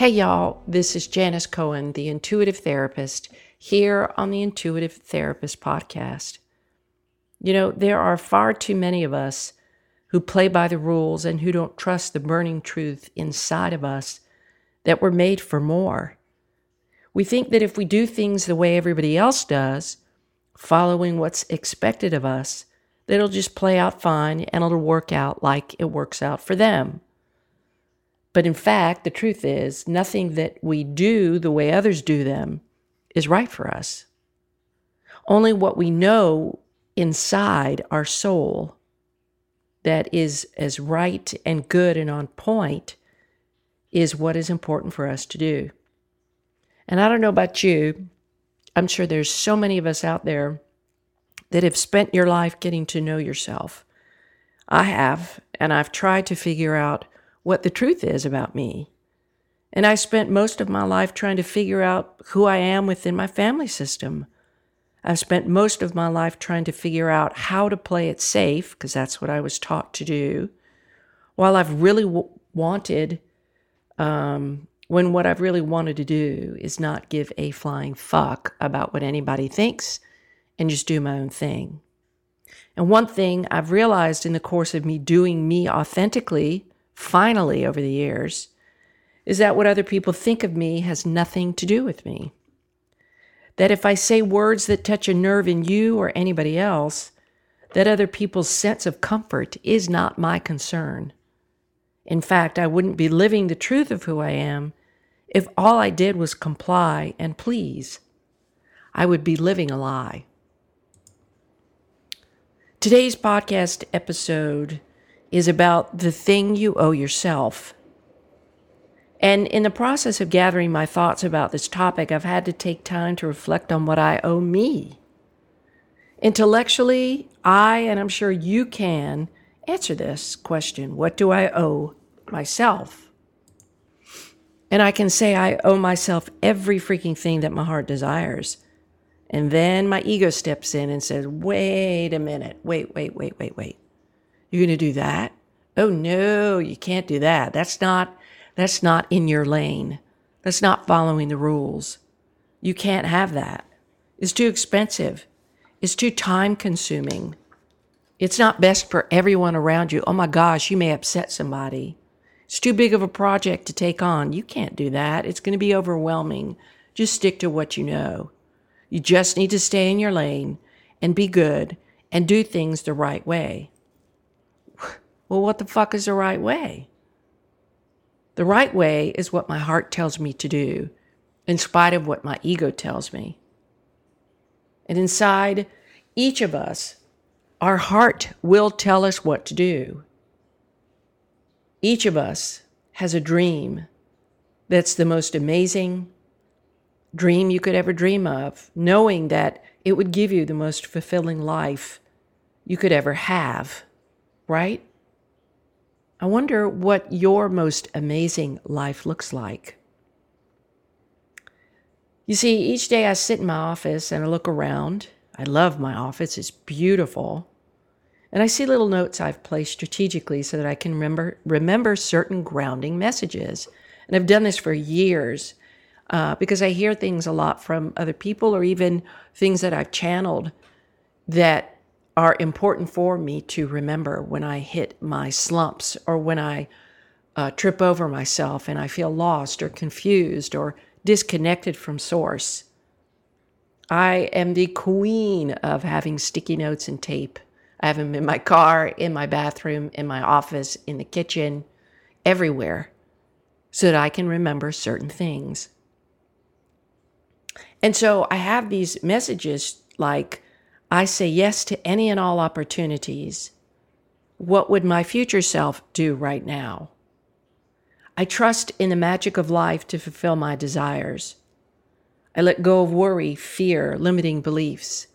Hey, y'all, this is Janis Cohen, the intuitive therapist, here on the Intuitive Therapist Podcast. You know, there are far too many of us who play by the rules and who don't trust the burning truth inside of us that we're made for more. We think that if we do things the way everybody else does, following what's expected of us, that it'll just play out fine and it'll work out like it works out for them. But in fact, the truth is, nothing that we do the way others do them is right for us. Only what we know inside our soul that is as right and good and on point is what is important for us to do. And I don't know about you, I'm sure there's so many of us out there that have spent your life getting to know yourself. I have, and I've tried to figure out what the truth is about me. And I spent most of my life trying to figure out who I am within my family system. I've spent most of my life trying to figure out how to play it safe, because that's what I was taught to do, while I've really w- wanted, um, when what I've really wanted to do is not give a flying fuck about what anybody thinks and just do my own thing. And one thing I've realized in the course of me doing me authentically finally over the years is that what other people think of me has nothing to do with me. That if I say words that touch a nerve in you or anybody else, that other people's sense of comfort is not my concern. In fact, I wouldn't be living the truth of who I am if all I did was comply and please. I would be living a lie. Today's podcast episode is about the thing you owe yourself. And in the process of gathering my thoughts about this topic, I've had to take time to reflect on what I owe me. Intellectually, I, and I'm sure you can, answer this question What do I owe myself? And I can say I owe myself every freaking thing that my heart desires. And then my ego steps in and says, Wait a minute, wait, wait, wait, wait, wait. You're going to do that? Oh no, you can't do that. That's not that's not in your lane. That's not following the rules. You can't have that. It's too expensive. It's too time consuming. It's not best for everyone around you. Oh my gosh, you may upset somebody. It's too big of a project to take on. You can't do that. It's going to be overwhelming. Just stick to what you know. You just need to stay in your lane and be good and do things the right way. Well, what the fuck is the right way? The right way is what my heart tells me to do, in spite of what my ego tells me. And inside each of us, our heart will tell us what to do. Each of us has a dream that's the most amazing dream you could ever dream of, knowing that it would give you the most fulfilling life you could ever have, right? I wonder what your most amazing life looks like. You see, each day I sit in my office and I look around. I love my office, it's beautiful. And I see little notes I've placed strategically so that I can remember, remember certain grounding messages. And I've done this for years uh, because I hear things a lot from other people or even things that I've channeled that are important for me to remember when I hit my slumps or when I uh, trip over myself and I feel lost or confused or disconnected from source. I am the queen of having sticky notes and tape. I have them in my car, in my bathroom, in my office, in the kitchen, everywhere, so that I can remember certain things. And so I have these messages like, I say yes to any and all opportunities. What would my future self do right now? I trust in the magic of life to fulfill my desires. I let go of worry, fear, limiting beliefs,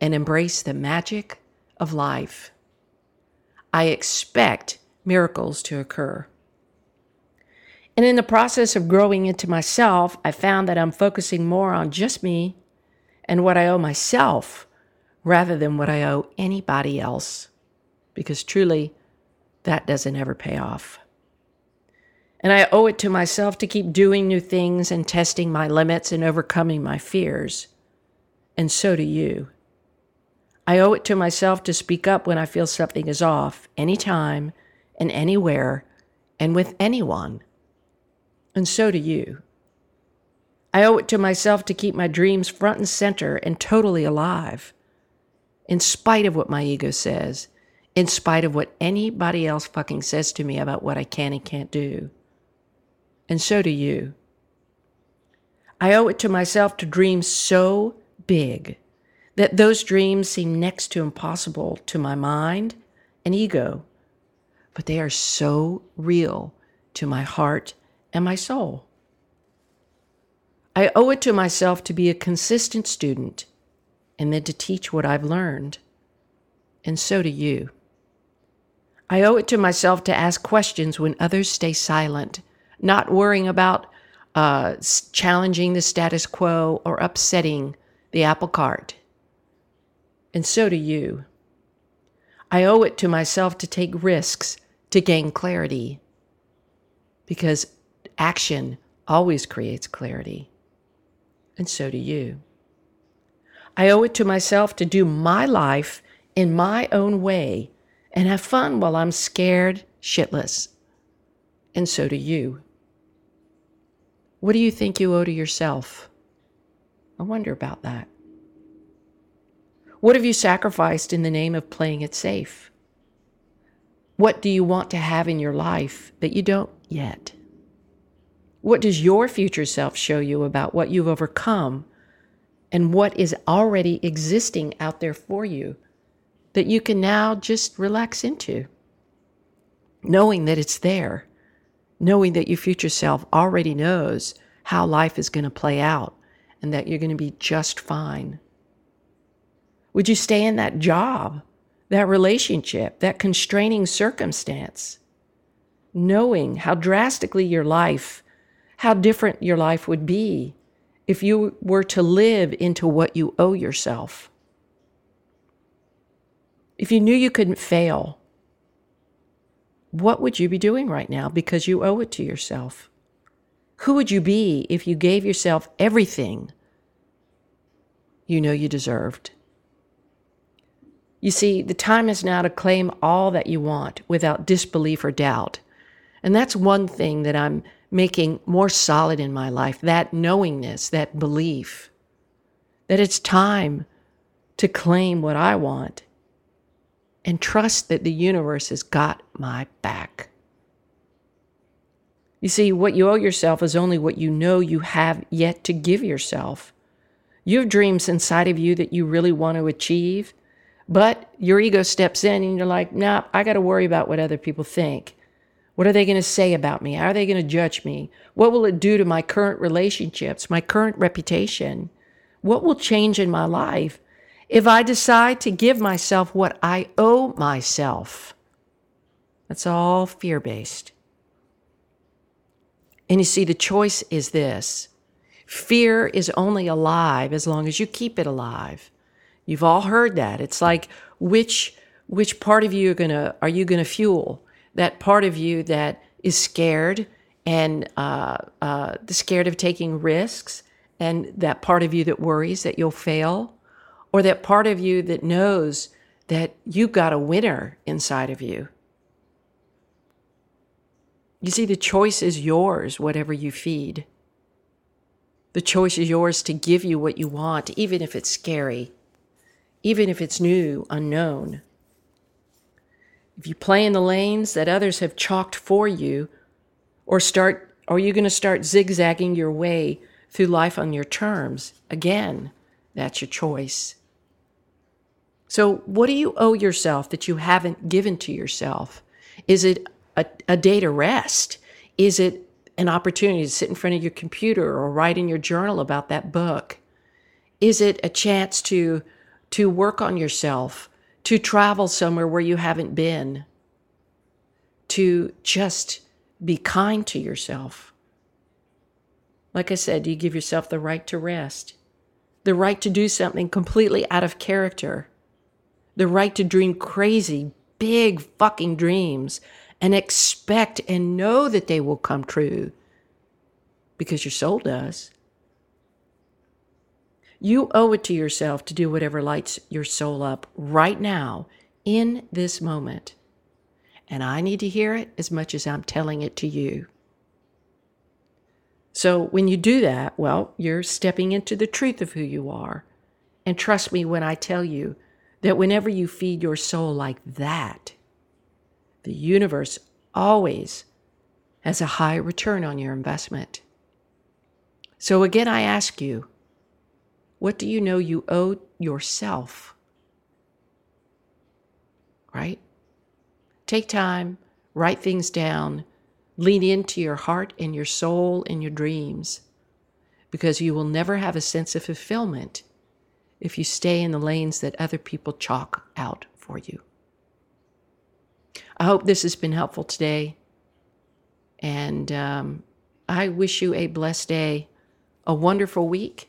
and embrace the magic of life. I expect miracles to occur. And in the process of growing into myself, I found that I'm focusing more on just me and what I owe myself rather than what I owe anybody else. Because truly, that doesn't ever pay off. And I owe it to myself to keep doing new things and testing my limits and overcoming my fears. And so do you. I owe it to myself to speak up when I feel something is off, anytime and anywhere and with anyone. And so do you. I owe it to myself to keep my dreams front and center and totally alive, in spite of what my ego says, in spite of what anybody else fucking says to me about what I can and can't do and so do you. I owe it to myself to dream so big that those dreams seem next to impossible to my mind and ego, but they are so real to my heart and my soul. I owe it to myself to be a consistent student and then to teach what I've learned. And so do you. I owe it to myself to ask questions when others stay silent not worrying about uh, challenging the status quo or upsetting the apple cart. And so do you. I owe it to myself to take risks to gain clarity because action always creates clarity. And so do you. I owe it to myself to do my life in my own way and have fun while I'm scared shitless. And so do you. What do you think you owe to yourself? I wonder about that. What have you sacrificed in the name of playing it safe? What do you want to have in your life that you don't yet? What does your future self show you about what you've overcome and what is already existing out there for you that you can now just relax into? Knowing that it's there knowing that your future self already knows how life is going to play out and that you're going to be just fine? Would you stay in that job, that relationship, that constraining circumstance, knowing how drastically your life, how different your life would be if you were to live into what you owe yourself? If you knew you couldn't fail, what would you be doing right now because you owe it to yourself? Who would you be if you gave yourself everything you know you deserved? You see, the time is now to claim all that you want without disbelief or doubt. And that's one thing that I'm making more solid in my life that knowingness, that belief that it's time to claim what I want and trust that the universe has got my back. You see, what you owe yourself is only what you know you have yet to give yourself. You have dreams inside of you that you really want to achieve, but your ego steps in and you're like, nah, I got to worry about what other people think. What are they going to say about me? How are they going to judge me? What will it do to my current relationships, my current reputation? What will change in my life if I decide to give myself what I owe myself. That's all fear based. And you see, the choice is this fear is only alive as long as you keep it alive. You've all heard that. It's like which which part of you are gonna are you gonna fuel? That part of you that is scared and uh, uh, scared of taking risks, and that part of you that worries that you'll fail, or that part of you that knows that you've got a winner inside of you. You see, the choice is yours, whatever you feed. The choice is yours to give you what you want, even if it's scary, even if it's new, unknown. If you play in the lanes that others have chalked for you, or start, are you going to start zigzagging your way through life on your terms? Again, that's your choice. So, what do you owe yourself that you haven't given to yourself? Is it a, a day to rest? Is it an opportunity to sit in front of your computer or write in your journal about that book? Is it a chance to to work on yourself, to travel somewhere where you haven't been, to just be kind to yourself? Like I said, you give yourself the right to rest, the right to do something completely out of character, the right to dream crazy, big fucking dreams and expect and know that they will come true because your soul does. You owe it to yourself to do whatever lights your soul up right now in this moment. And I need to hear it as much as I'm telling it to you. So when you do that, well, you're stepping into the truth of who you are. And trust me when I tell you that whenever you feed your soul like that, the universe always has a high return on your investment. So again, I ask you, what do you know you owe yourself? Right? Take time, write things down, lean into your heart and your soul and your dreams, because you will never have a sense of fulfillment if you stay in the lanes that other people chalk out for you. I hope this has been helpful today. And um, I wish you a blessed day, a wonderful week,